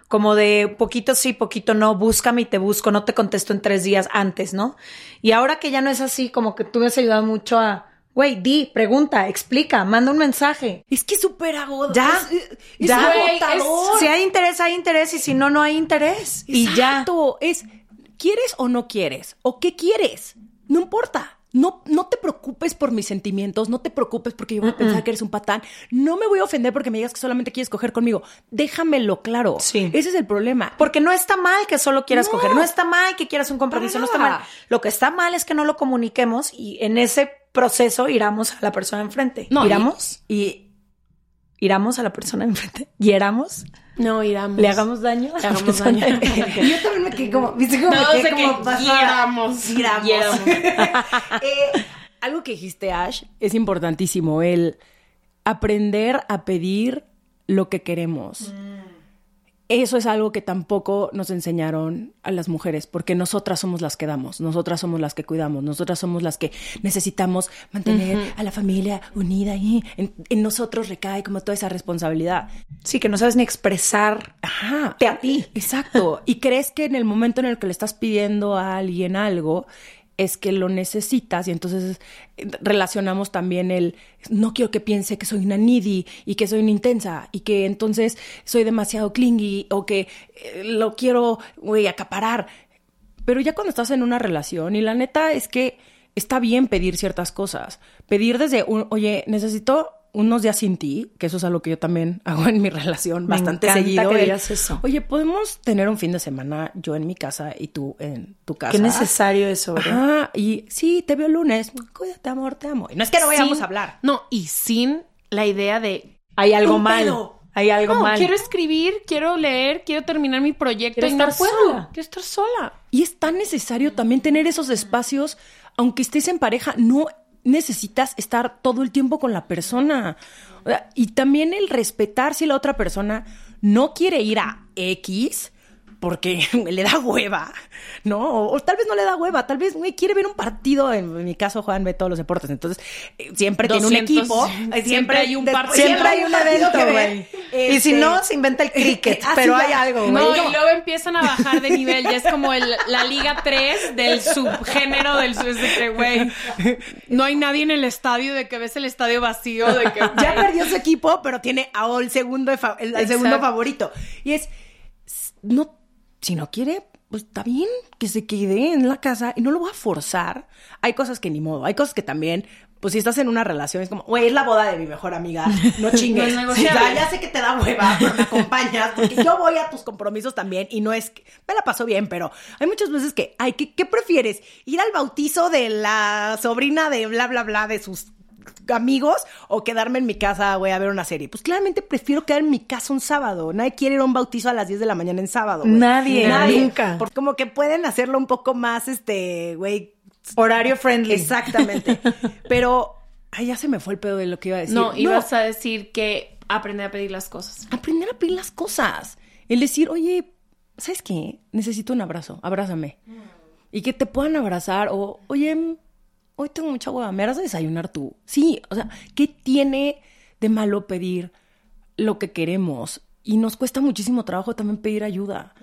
como de poquito sí, poquito no, búscame y te busco, no te contesto en tres días antes, ¿no? Y ahora que ya no es así, como que tú me has ayudado mucho a, güey, di, pregunta, explica, manda un mensaje. Es que es súper agotador. Ya, Es, es ya. agotador. Si hay interés, hay interés, y si no, no hay interés. Y ya. Exacto. Es, ¿quieres o no quieres? ¿O qué quieres? No importa. No, no te preocupes por mis sentimientos, no te preocupes porque yo voy a pensar que eres un patán. No me voy a ofender porque me digas que solamente quieres coger conmigo. Déjamelo claro. Sí. Ese es el problema. Porque no está mal que solo quieras No. coger, no está mal que quieras un compromiso, no está mal. Lo que está mal es que no lo comuniquemos y en ese proceso iramos a la persona enfrente. No, y- ¿Iramos? Y, ¿Iramos a la persona enfrente? ¿Hieramos? No, iramos. ¿Le hagamos daño? Le hagamos daño. yo también me quedé como, ¿viste cómo Todos me quedé como que hiéramos. Eh, algo que dijiste, Ash, es importantísimo, el aprender a pedir lo que queremos. Eso es algo que tampoco nos enseñaron a las mujeres, porque nosotras somos las que damos, nosotras somos las que cuidamos, nosotras somos las que necesitamos mantener a la familia unida y en, en nosotros recae como toda esa responsabilidad. Sí, que no sabes ni expresar Ajá. te a ti. Exacto. Y crees que en el momento en el que le estás pidiendo a alguien algo, es que lo necesitas y entonces relacionamos también el no quiero que piense que soy una needy y que soy una intensa y que entonces soy demasiado clingy o que eh, lo quiero güey, acaparar. Pero ya cuando estás en una relación y la neta es que está bien pedir ciertas cosas. Pedir desde un, oye, necesito unos días sin ti, que eso es algo que yo también hago en mi relación Me bastante seguido. que digas eso. Oye, podemos tener un fin de semana yo en mi casa y tú en tu casa. Qué necesario eso, ¿verdad? Ajá, y sí, te veo el lunes. Cuídate, amor, te amo. Y no es que no vayamos Sin- a hablar. No, y sin la idea de... Hay algo Un mal. pedo. Hay algo No, mal. quiero escribir, quiero leer, quiero terminar mi proyecto Quiero y no estar puedo. sola. Quiero estar sola. Y es tan necesario también tener esos espacios, aunque estés en pareja, no necesitas estar todo el tiempo con la persona. Y también el respetar si la otra persona no quiere ir a X porque le da hueva, ¿no? O, o tal vez no le da hueva, tal vez güey, quiere ver un partido. En, mi caso, Juan ve todos los deportes, entonces eh, siempre tiene un 200, equipo. siempre Siempre, hay un partido. Siempre hay un evento, que ver. güey. Y si Este, no, se inventa el cricket. Pero hay algo, güey. No, y luego empiezan a bajar de nivel. Ya es como el- la Liga 3 del subgénero del güey, no hay nadie en el estadio, de que ves el estadio vacío, de que... ya perdió su equipo, pero tiene a el segundo, el, el segundo favorito. Y es, no, si no quiere, pues está bien que se quede en la casa y no lo voy a forzar. Hay cosas que ni modo, hay cosas que también, pues si estás en una relación es como, güey, es la boda de mi mejor amiga, no chingues. No Sí, ya, ya sé que te da hueva, pero me acompañas, porque yo voy a tus compromisos también y no es que, me la paso bien, pero hay muchas veces que, ay, ¿qué, qué prefieres? ¿Ir al bautizo de la sobrina de bla, bla, bla, de sus amigos o quedarme en mi casa, güey, a ver una serie. Pues claramente prefiero quedar en mi casa un sábado. Nadie quiere ir a un bautizo a las 10 de la mañana en sábado. güey. Nadie, nunca. Porque como que pueden hacerlo un poco más, este, güey. Horario friendly. Exactamente. Pero, ay, ya se me fue el pedo de lo que iba a decir. No, ibas a decir que aprender a pedir las cosas. aprender a pedir las cosas. El decir, oye, ¿sabes qué? Necesito un abrazo, abrázame. Y que te puedan abrazar o, oye, mm, hoy tengo mucha hueva, ¿me harás a desayunar tú? Sí, o sea, ¿qué tiene de malo pedir lo que queremos? Y nos cuesta muchísimo trabajo también pedir ayuda.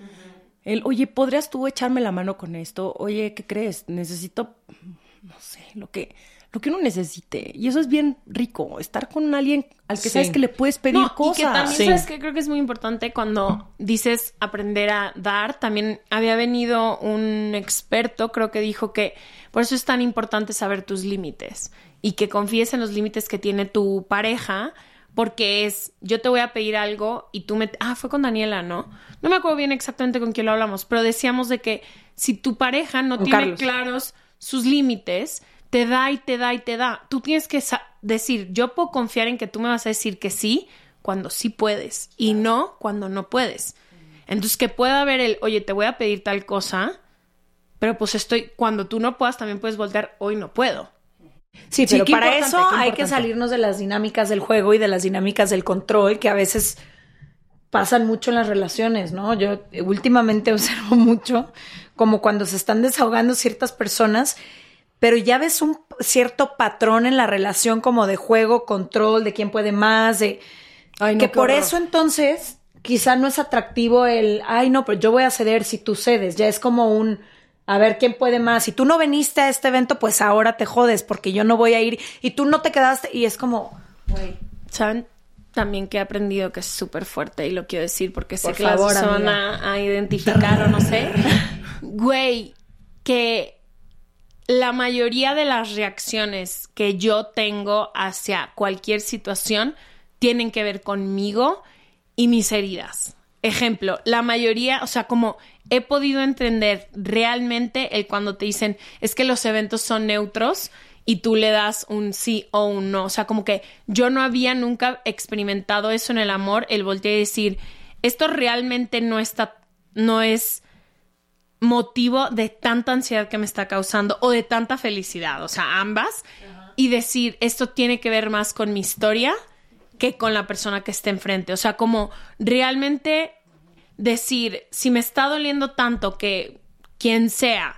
El, oye, ¿podrías tú echarme la mano con esto? Oye, ¿qué crees? Necesito, no sé, lo que, lo que uno necesite. Y eso es bien rico, estar con alguien al que Sí. sabes que le puedes pedir No, cosas. Y que también, Sí. ¿sabes qué? Creo que es muy importante cuando dices aprender a dar. También había venido un experto, creo que dijo que por eso es tan importante saber tus límites y que confíes en los límites que tiene tu pareja. Porque es, yo te voy a pedir algo y tú me... Ah, fue con Daniela, ¿no? No me acuerdo bien exactamente con quién lo hablamos, pero decíamos de que si tu pareja no Con tiene Carlos. claros sus límites, te da y te da y te da. Tú tienes que decir, yo puedo confiar en que tú me vas a decir que sí cuando sí puedes y no cuando no puedes. Entonces, que pueda haber el, oye, te voy a pedir tal cosa, pero pues estoy, cuando tú no puedas, también puedes voltear, hoy no puedo. Sí, pero para eso hay que salirnos de las dinámicas del juego y de las dinámicas del control que a veces pasan mucho en las relaciones, ¿no? Yo últimamente observo mucho como cuando se están desahogando ciertas personas, pero ya ves un cierto patrón en la relación como de juego, control, de quién puede más, de Ay, no, que por horror. eso entonces quizá no es atractivo el, ay no, pero yo voy a ceder si tú cedes, ya es como un, a ver quién puede más, si tú no viniste a este evento, pues ahora te jodes porque yo no voy a ir y tú no te quedaste y es como, güey, ¿Saben? También que he aprendido que es súper fuerte y lo quiero decir porque sé Por que favor, se van a identificar o no sé. Güey, que la mayoría de las reacciones que yo tengo hacia cualquier situación tienen que ver conmigo y mis heridas. Ejemplo, la mayoría, o sea, como he podido entender realmente el cuando te dicen es que los eventos son neutros y tú le das un sí o un no. O sea, como que yo no había nunca experimentado eso en el amor, el voltear y decir, esto realmente no está, no es motivo de tanta ansiedad que me está causando o de tanta felicidad, o sea, ambas, y decir, esto tiene que ver más con mi historia que con la persona que esté enfrente, o sea, como realmente decir, si me está doliendo tanto que quien sea,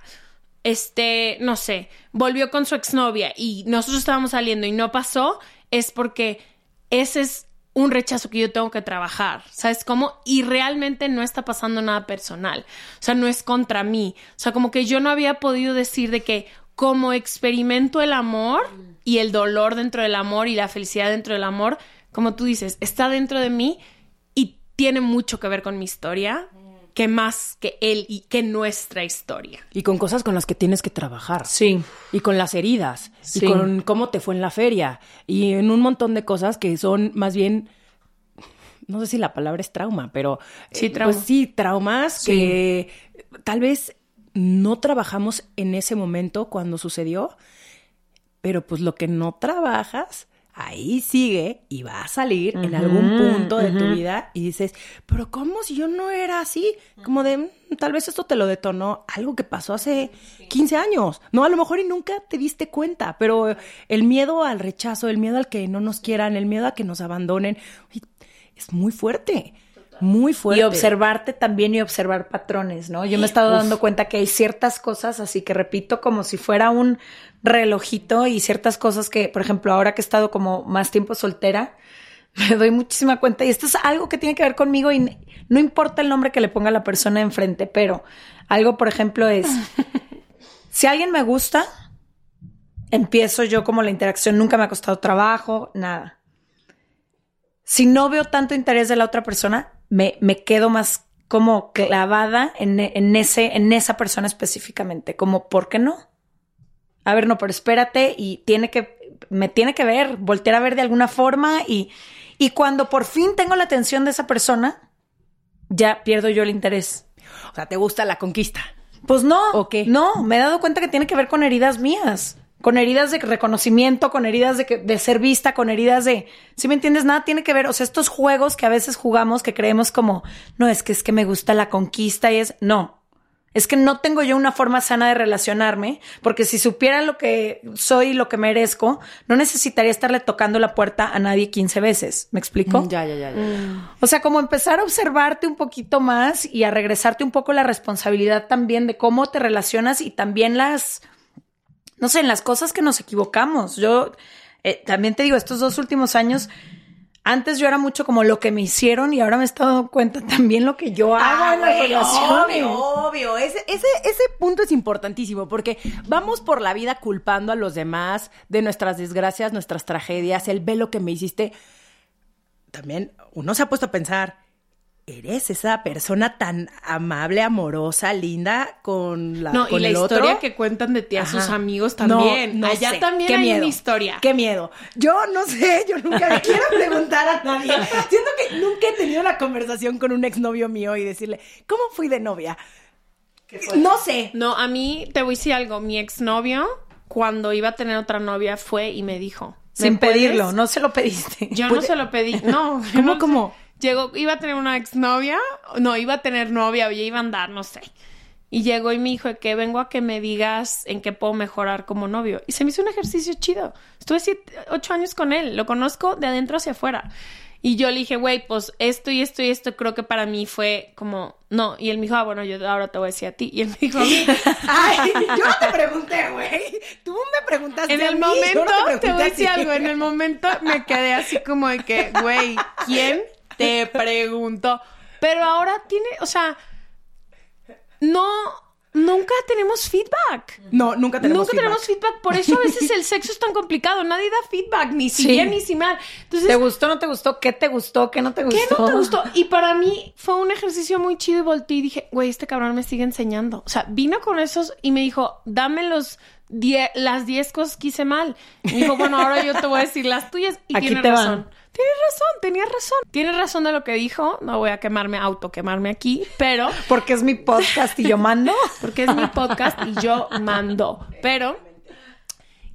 este, no sé, volvió con su exnovia y nosotros estábamos saliendo y no pasó, es porque ese es un rechazo que yo tengo que trabajar, ¿sabes cómo? Y realmente no está pasando nada personal, o sea, no es contra mí, o sea, como que yo no había podido decir de que como experimento el amor y el dolor dentro del amor y la felicidad dentro del amor, como tú dices, está dentro de mí y tiene mucho que ver con mi historia, que más que él y que nuestra historia. Y con cosas con las que tienes que trabajar. sí, Y con las heridas. Sí. Y con cómo te fue en la feria. Y en un montón de cosas que son más bien. No sé si la palabra es trauma, pero. Sí, eh, trauma. Pues sí, traumas que tal vez no trabajamos en ese momento cuando sucedió. Pero pues lo que no trabajas. Ahí sigue y va a salir en algún punto de tu vida y dices, pero ¿cómo si yo no era así? Como de, "Mm, tal vez esto te lo detonó algo que pasó hace 15 años. No, a lo mejor y nunca te diste cuenta, pero el miedo al rechazo, el miedo al que no nos quieran, el miedo a que nos abandonen, es muy fuerte, muy fuerte. y observarte también y observar patrones, ¿no? Yo me he estado dando cuenta que hay ciertas cosas, así que repito, como si fuera un relojito y ciertas cosas que, por ejemplo, ahora que he estado como más tiempo soltera, me doy muchísima cuenta y esto es algo que tiene que ver conmigo y no importa el nombre que le ponga la persona enfrente, pero algo, por ejemplo, es, si alguien me gusta, empiezo yo como la interacción, nunca me ha costado trabajo, nada. Si no veo tanto interés de la otra persona, me, me quedo más como clavada en, en ese, en esa persona específicamente. Como, ¿por qué no? A ver, no, pero espérate y tiene que, me tiene que ver, voltear a ver de alguna forma y, y cuando por fin tengo la atención de esa persona, ya pierdo yo el interés. O sea, ¿te gusta la conquista? Pues no. ¿O qué? No, me he dado cuenta que tiene que ver con heridas mías. Con heridas de reconocimiento, con heridas de, que- de ser vista, con heridas de... ¿Sí me entiendes? Nada tiene que ver. O sea, estos juegos que a veces jugamos que creemos como, no, es que es que me gusta la conquista y es... No. Es que no tengo yo una forma sana de relacionarme, porque si supiera lo que soy y lo que merezco, no necesitaría estarle tocando la puerta a nadie 15 veces. ¿Me explico? Ya, ya, ya. ya. O sea, como empezar a observarte un poquito más y a regresarte un poco la responsabilidad también de cómo te relacionas y también las, no sé, en las cosas que nos equivocamos. Yo eh, también te digo, estos dos últimos años, antes yo era mucho como lo que me hicieron y ahora me he estado cuenta también lo que yo hago en las relaciones. Obvio, obvio. Ese, ese, ese punto es importantísimo porque vamos por la vida culpando a los demás de nuestras desgracias, nuestras tragedias, el ve lo que me hiciste. También uno se ha puesto a pensar, eres esa persona tan amable, amorosa, linda con la No, con y la el historia otro? que cuentan de ti a sus amigos también. no Allá sé. también Qué hay miedo. una historia. Qué miedo. Yo no sé, yo nunca le quiero preguntar a nadie. Siento que nunca he tenido una conversación con un exnovio mío y decirle, ¿cómo fui de novia? No sé. No, a mí te voy a decir algo. Mi exnovio, cuando iba a tener otra novia, fue y me dijo. ¿me Sin puedes? pedirlo, no se lo pediste. Yo no se lo pedí. No. ¿Cómo, no sé. cómo? Llegó, iba a tener una exnovia. No, iba a tener novia o ya iba a andar, no sé. Y llegó y me dijo que vengo a que me digas en qué puedo mejorar como novio. Y se me hizo un ejercicio chido. Estuve siete, ocho años con él. Lo conozco de adentro hacia afuera. Y yo le dije, güey, pues esto y esto y esto creo que para mí fue como, no. Y él me dijo, ah, bueno, yo ahora te voy a decir a ti. Y él me dijo a mí, Ay, yo no te pregunté, güey. Tú me preguntaste en a el mí, yo momento, no te, pregunté voy a a decir algo, en el momento me quedé así como de que, güey, ¿quién te preguntó? Pero ahora tiene, o sea, no, nunca tenemos feedback. No, nunca tenemos Nunca feedback. tenemos feedback, por eso a veces el sexo es tan complicado, nadie da feedback, ni si Sí. bien ni si mal. Entonces, ¿Te gustó, no te gustó? ¿Qué te gustó? ¿Qué no te ¿Qué gustó? no te gustó? Y para mí fue un ejercicio muy chido y volteé y dije, güey, este cabrón me sigue enseñando. O sea, vino con esos y me dijo, dame los die- las 10 cosas que hice mal. Y me dijo, bueno, ahora yo te voy a decir las tuyas. Y Aquí tiene te van. Tienes razón, tenía razón. Tienes razón de lo que dijo. No voy a quemarme, auto quemarme aquí, pero Porque es mi podcast y yo mando. porque es mi podcast y yo mando. Pero,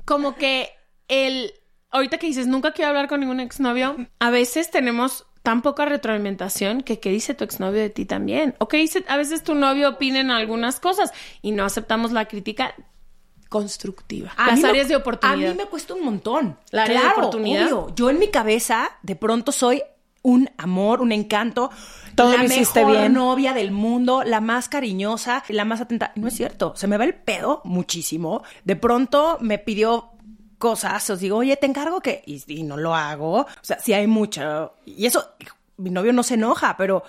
como que el. Ahorita que dices, nunca quiero hablar con ningún exnovio, a veces tenemos tan poca retroalimentación que qué dice tu exnovio de ti también. O qué dice, a veces tu novio opina en algunas cosas y no aceptamos la crítica constructiva. A Las mí me- áreas de oportunidad. A mí me cuesta un montón. La área de Claro, oportunidad. obvio. Yo en mi cabeza, de pronto soy un amor, un encanto. Todo la lo hiciste mejor bien. novia del mundo, la más cariñosa, la más atenta. No es cierto. Se me va el pedo muchísimo. De pronto me pidió cosas, os digo, oye, te encargo que. Y, y no lo hago. O sea, sí hay mucho. Y eso, mi novio no se enoja, pero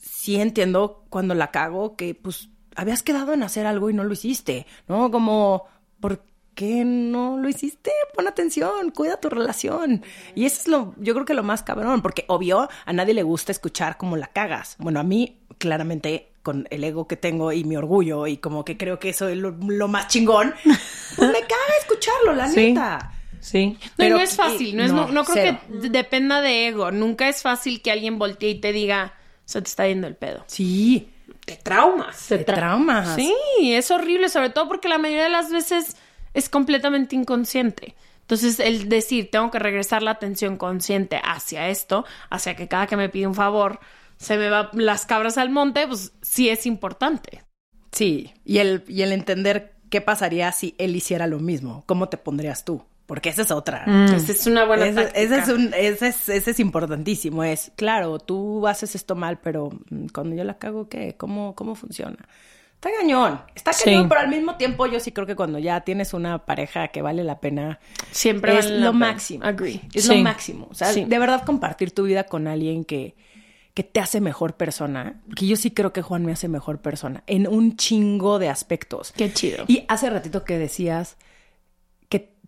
sí entiendo cuando la cago que pues habías quedado en hacer algo y no lo hiciste, ¿no? Como, ¿por qué no lo hiciste? Pon atención, cuida tu relación. Y eso es lo, yo creo que lo más cabrón, porque obvio a nadie le gusta escuchar cómo la cagas. Bueno, a mí claramente con el ego que tengo y mi orgullo y como que creo que eso es lo, lo más chingón, pues me caga escucharlo, la Sí. neta. Sí. No, y Pero, no es fácil, no, es, no, no, no creo cero. que dependa de ego. Nunca es fácil que alguien voltee y te diga, se te está yendo el pedo. Sí, Te traumas. te traumas. Sí, es horrible, sobre todo porque la mayoría de las veces es completamente inconsciente. Entonces, el decir, tengo que regresar la atención consciente hacia esto, hacia que cada que me pide un favor se me va las cabras al monte, pues sí es importante. Sí, y el, y el entender qué pasaría si él hiciera lo mismo, cómo te pondrías tú, porque esa es otra. Esa es una buena táctica. ese es un, ese, es, ese es importantísimo, es, claro, tú haces esto mal, pero mm, cuando yo la cago, ¿qué? ¿Cómo, cómo funciona? Está cañón, está Sí. cañón, pero al mismo tiempo yo sí creo que cuando ya tienes una pareja que vale la pena, Siempre es vale lo máximo. Agree. Es Sí. lo máximo. O sea, Sí. de verdad compartir tu vida con alguien que, que te hace mejor persona. Que yo sí creo que Juan me hace mejor persona en un chingo de aspectos. Qué chido. Y hace ratito que decías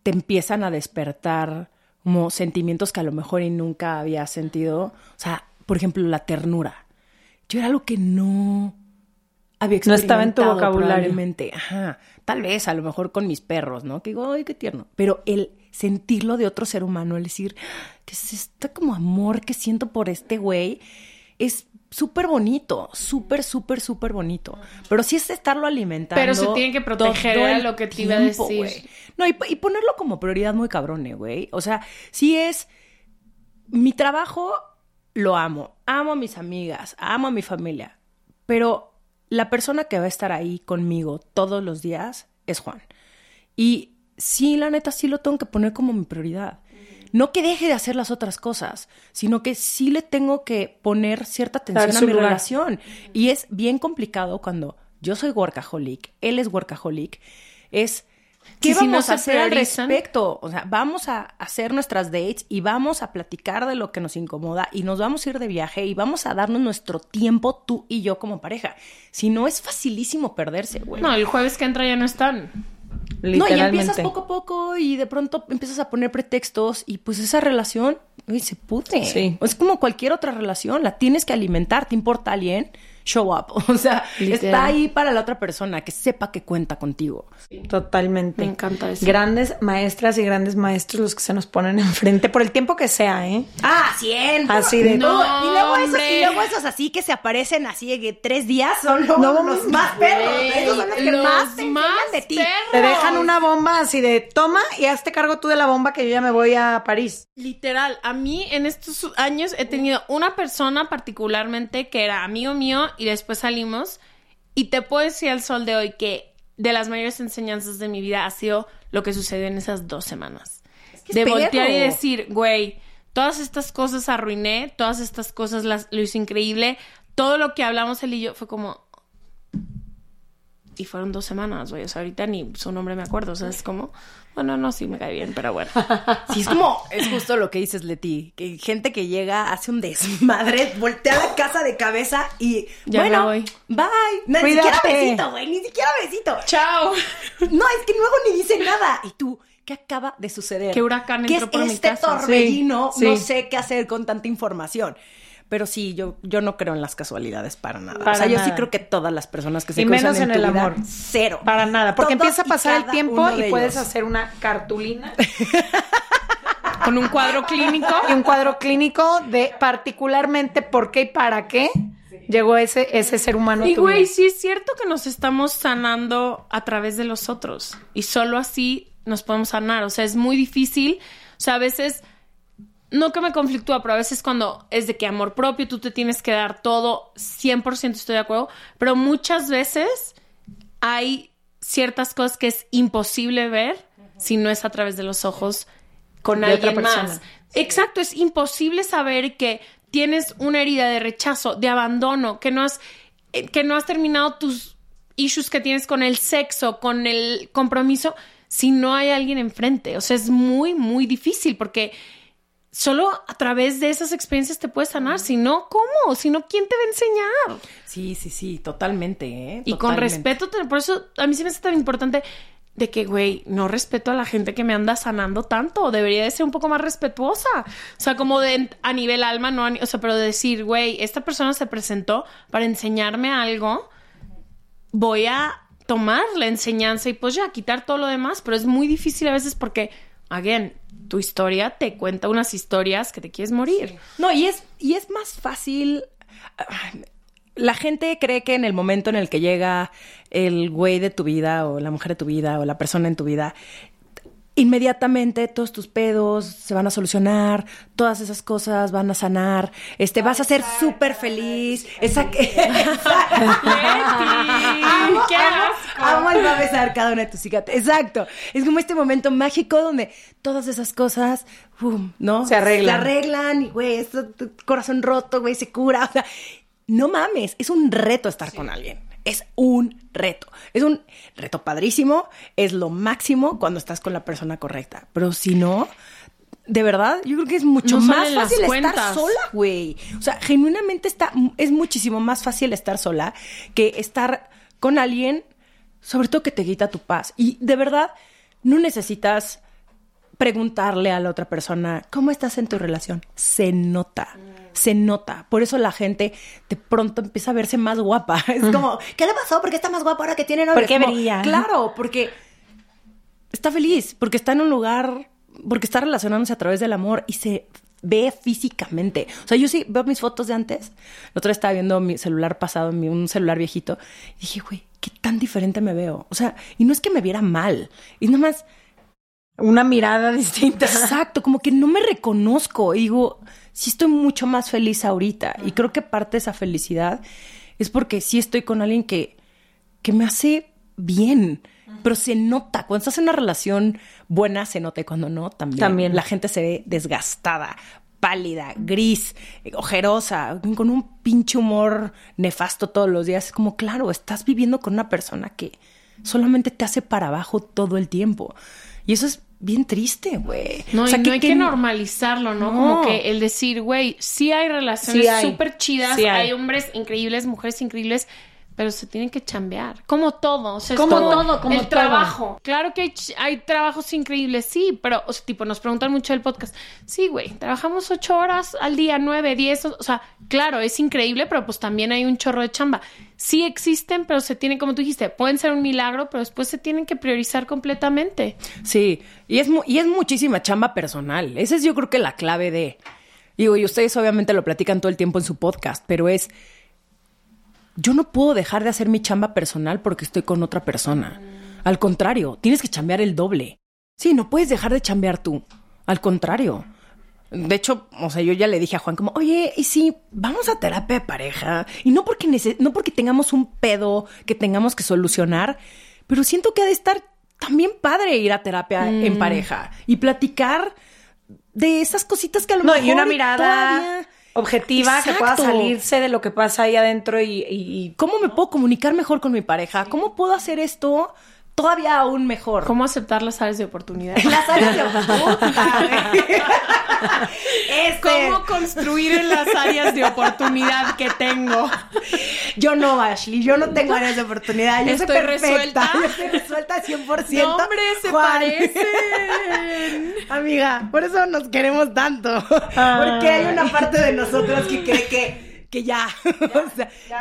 te empiezan a despertar como sentimientos que a lo mejor y nunca habías sentido. O sea, por ejemplo, la ternura. yo era lo que no había No estaba en tu experimentado vocabulario. probablemente. Ajá. Tal vez, a lo mejor con mis perros, ¿no? Que digo, ay, qué tierno. Pero el sentirlo de otro ser humano, el decir, que es este como amor que siento por este güey, es súper bonito, súper, súper, súper bonito. Pero sí es estarlo alimentando. Pero se tiene que proteger, el lo que te iba a decir. No, y, y ponerlo como prioridad muy cabrone, güey. O sea, sí es mi trabajo lo amo, amo a mis amigas, amo a mi familia, pero la persona que va a estar ahí conmigo todos los días es Juan. Y sí, la neta, sí lo tengo que poner como mi prioridad. No que deje de hacer las otras cosas, sino que sí le tengo que poner cierta atención a mi lugar. relación. Y es bien complicado cuando yo soy workaholic, él es workaholic, es... ¿Qué Sí, si no vamos a hacer al respecto? O sea, vamos a hacer nuestras dates y vamos a platicar de lo que nos incomoda y nos vamos a ir de viaje y vamos a darnos nuestro tiempo tú y yo como pareja. Si no, es facilísimo perderse, güey. No, el jueves que entra ya no están. No, y empiezas poco a poco y de pronto empiezas a poner pretextos y pues esa relación, güey, se pudre. Sí. Es como cualquier otra relación, la tienes que alimentar, te importa alguien, show up. O sea, Literal. está ahí para la otra persona, que sepa que cuenta contigo. Totalmente. Me encanta eso. Grandes maestras y grandes maestros los que se nos ponen enfrente por el tiempo que sea, ¿eh? Ah, 100. Así de- No, y luego esos, y luego esos así que se aparecen así de que tres días son los, No, los más perros. Esos son los que los más te más enseñan de ti. perros. Te dejan una bomba así de toma y hazte cargo tú de la bomba que yo ya me voy a París. Literal, a mí en estos años he tenido una persona particularmente que era amigo mío y después salimos y te puedo decir al sol de hoy que de las mayores enseñanzas de mi vida ha sido lo que sucedió en esas dos semanas. que es de voltear y decir, güey, todas estas cosas arruiné, todas estas cosas las, lo hice increíble, todo lo que hablamos él y yo fue como... Y fueron dos semanas, güey. O sea, ahorita ni su nombre me acuerdo. O sea, es como... Bueno, no, sí me cae bien, pero bueno. Sí, es como, es justo lo que dices, Leti. Que gente que llega, hace un desmadre, voltea la casa de cabeza y. Ya bueno, me voy. bye. No, ni siquiera besito, güey, ni siquiera besito. ¡Chao! No, es que luego ni dice nada. Y tú, ¿qué acaba de suceder? ¿Qué huracán ¿Qué entró es por mi este casa? torbellino? Sí, No sé qué hacer con tanta información. Pero sí, yo, yo no creo en las casualidades para nada. Para o sea, yo sí nada. creo que todas las personas que se Y cruzan menos en tu el vida, amor. cero. Para nada, porque Todos empieza a pasar el tiempo y puedes hacer una cartulina Con un cuadro clínico. y un cuadro clínico de particularmente por qué y para qué llegó ese, ese ser humano. Y güey, sí es cierto que nos estamos sanando a través de los otros. Y solo así nos podemos sanar. O sea, es muy difícil. O sea, a veces, no que me conflictúa, pero a veces cuando es de que amor propio, tú te tienes que dar todo, 100% estoy de acuerdo. Pero muchas veces hay ciertas cosas que es imposible ver si no es a través de los ojos con De alguien otra persona. más. Exacto, es imposible saber que tienes una herida de rechazo, de abandono, que no has, eh, que no has terminado tus issues que tienes con el sexo, con el compromiso, si no hay alguien enfrente. O sea, es muy, muy difícil porque solo a través de esas experiencias te puedes sanar. Si no, ¿cómo? Si no, ¿quién te va a enseñar? Sí, sí, sí, totalmente, ¿eh? Y con respeto, por eso a mí se me hace tan importante de que, güey, no respeto a la gente que me anda sanando tanto. Debería de ser un poco más respetuosa. O sea, como de a nivel alma, no a ni- o sea, pero de decir, güey, esta persona se presentó para enseñarme algo. Voy a tomar la enseñanza y pues ya quitar todo lo demás, pero es muy difícil a veces porque, again, tu historia te cuenta unas historias que te quieres morir. No, y es, y es más fácil. La gente cree que en el momento en el que llega el güey de tu vida, o la mujer de tu vida, o la persona en tu vida, inmediatamente todos tus pedos se van a solucionar, todas esas cosas van a sanar, este, vas a ser súper feliz. Esa... amo, ¡Qué amo, asco! amo el va a besar cada una de tus cicatrices. Exacto. Es como este momento mágico donde todas esas cosas, ¡pum! ¿no? Se arreglan. Se arreglan y, güey, esto, tu corazón roto, güey, se cura. O sea, no mames, es un reto estar con alguien. Es un reto. Es un reto padrísimo. Es lo máximo cuando estás con la persona correcta. Pero si no, de verdad, yo creo que es mucho No más fácil estar sola, güey. O sea, genuinamente está, es muchísimo más fácil estar sola que estar con alguien, sobre todo que te quita tu paz. Y de verdad, no necesitas preguntarle a la otra persona, ¿cómo estás en tu relación? Se nota. Se nota. Por eso la gente de pronto empieza a verse más guapa. Es como, ¿qué le pasó? ¿Por qué está más guapa ahora que tiene novio? ¿Por qué como, brilla? Claro, porque está feliz, porque está en un lugar, porque está relacionándose a través del amor y se ve físicamente. O sea, yo sí veo mis fotos de antes. La otra vez estaba viendo mi celular pasado, mi- un celular viejito, y dije, güey, qué tan diferente me veo. O sea, y no es que me viera mal, y nada más Una mirada distinta. Exacto, como que no me reconozco. Y digo, sí estoy mucho más feliz ahorita. Y creo que parte de esa felicidad es porque sí estoy con alguien que, que me hace bien. Pero se nota. Cuando estás en una relación buena, se nota. Y cuando no, también. También. La gente se ve desgastada, pálida, gris, eh, ojerosa, con un pinche humor nefasto todos los días. Es como, claro, estás viviendo con una persona que solamente te hace para abajo todo el tiempo. Y eso es bien triste, güey. No, O sea, y no hay que, que- normalizarlo, ¿no? No. Como que el decir, güey, sí hay relaciones Sí súper chidas, Sí hay. hay. hombres increíbles, mujeres increíbles, pero se tienen que chambear. Como todo, o sea, Como todo, como el todo. trabajo. Claro que hay, trabajos increíbles, sí, pero, o sea, tipo, nos preguntan mucho del podcast. Sí, güey, trabajamos ocho horas al día, nueve, diez, o o sea, claro, es increíble, pero pues también hay un chorro de chamba. Sí existen, pero se tienen, como tú dijiste, pueden ser un milagro, pero después se tienen que priorizar completamente. Sí, y es, mu- y es muchísima chamba personal. Esa es yo creo que la clave de... Digo, y ustedes obviamente lo platican todo el tiempo en su podcast, pero es... Yo no puedo dejar de hacer mi chamba personal porque estoy con otra persona. Al contrario, tienes que chambear el doble. Sí, no puedes dejar de chambear tú. Al contrario. De hecho, o sea, yo ya le dije a Juan como, oye, ¿y si vamos a terapia de pareja? Y no porque, no porque tengamos un pedo que tengamos que solucionar, pero siento que ha de estar también padre ir a terapia en pareja y platicar de esas cositas que a lo No, mejor y una mirada todavía- objetiva que pueda salirse de lo que pasa ahí adentro y, y- y- ¿Cómo me puedo comunicar mejor con mi pareja? ¿Cómo puedo hacer esto todavía aún mejor? ¿Cómo aceptar las áreas de oportunidad? Las áreas de güey. Este, ¿Cómo construir en las áreas de oportunidad que tengo? Yo no, Ashley, yo no tengo áreas de oportunidad. Yo Estoy soy resuelta. Yo estoy resuelta 100%. No, hombre, se Juan. parecen. Amiga, por eso nos queremos tanto. Porque hay una parte de nosotros que cree que, que ya. O sea, ya.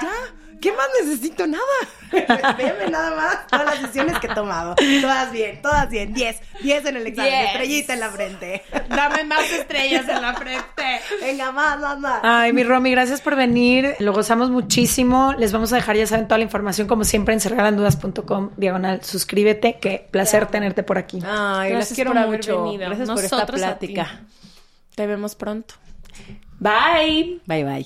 ¿Qué más necesito? Nada. Veme nada más todas las sesiones que he tomado. Todas bien, todas bien. 10. 10 en el examen. Diez. Estrellita en la frente. Dame más estrellas en la frente. Venga, más, más, más. Ay, mi Romy, gracias por venir. Lo gozamos muchísimo. Les vamos a dejar, ya saben, toda la información, como siempre, en cerralandudas.com, diagonal, suscríbete. Qué placer tenerte por aquí. Ay, Gracias las quiero por haber mucho. venido. Gracias por esta plática. Te vemos pronto. Bye. Bye, bye.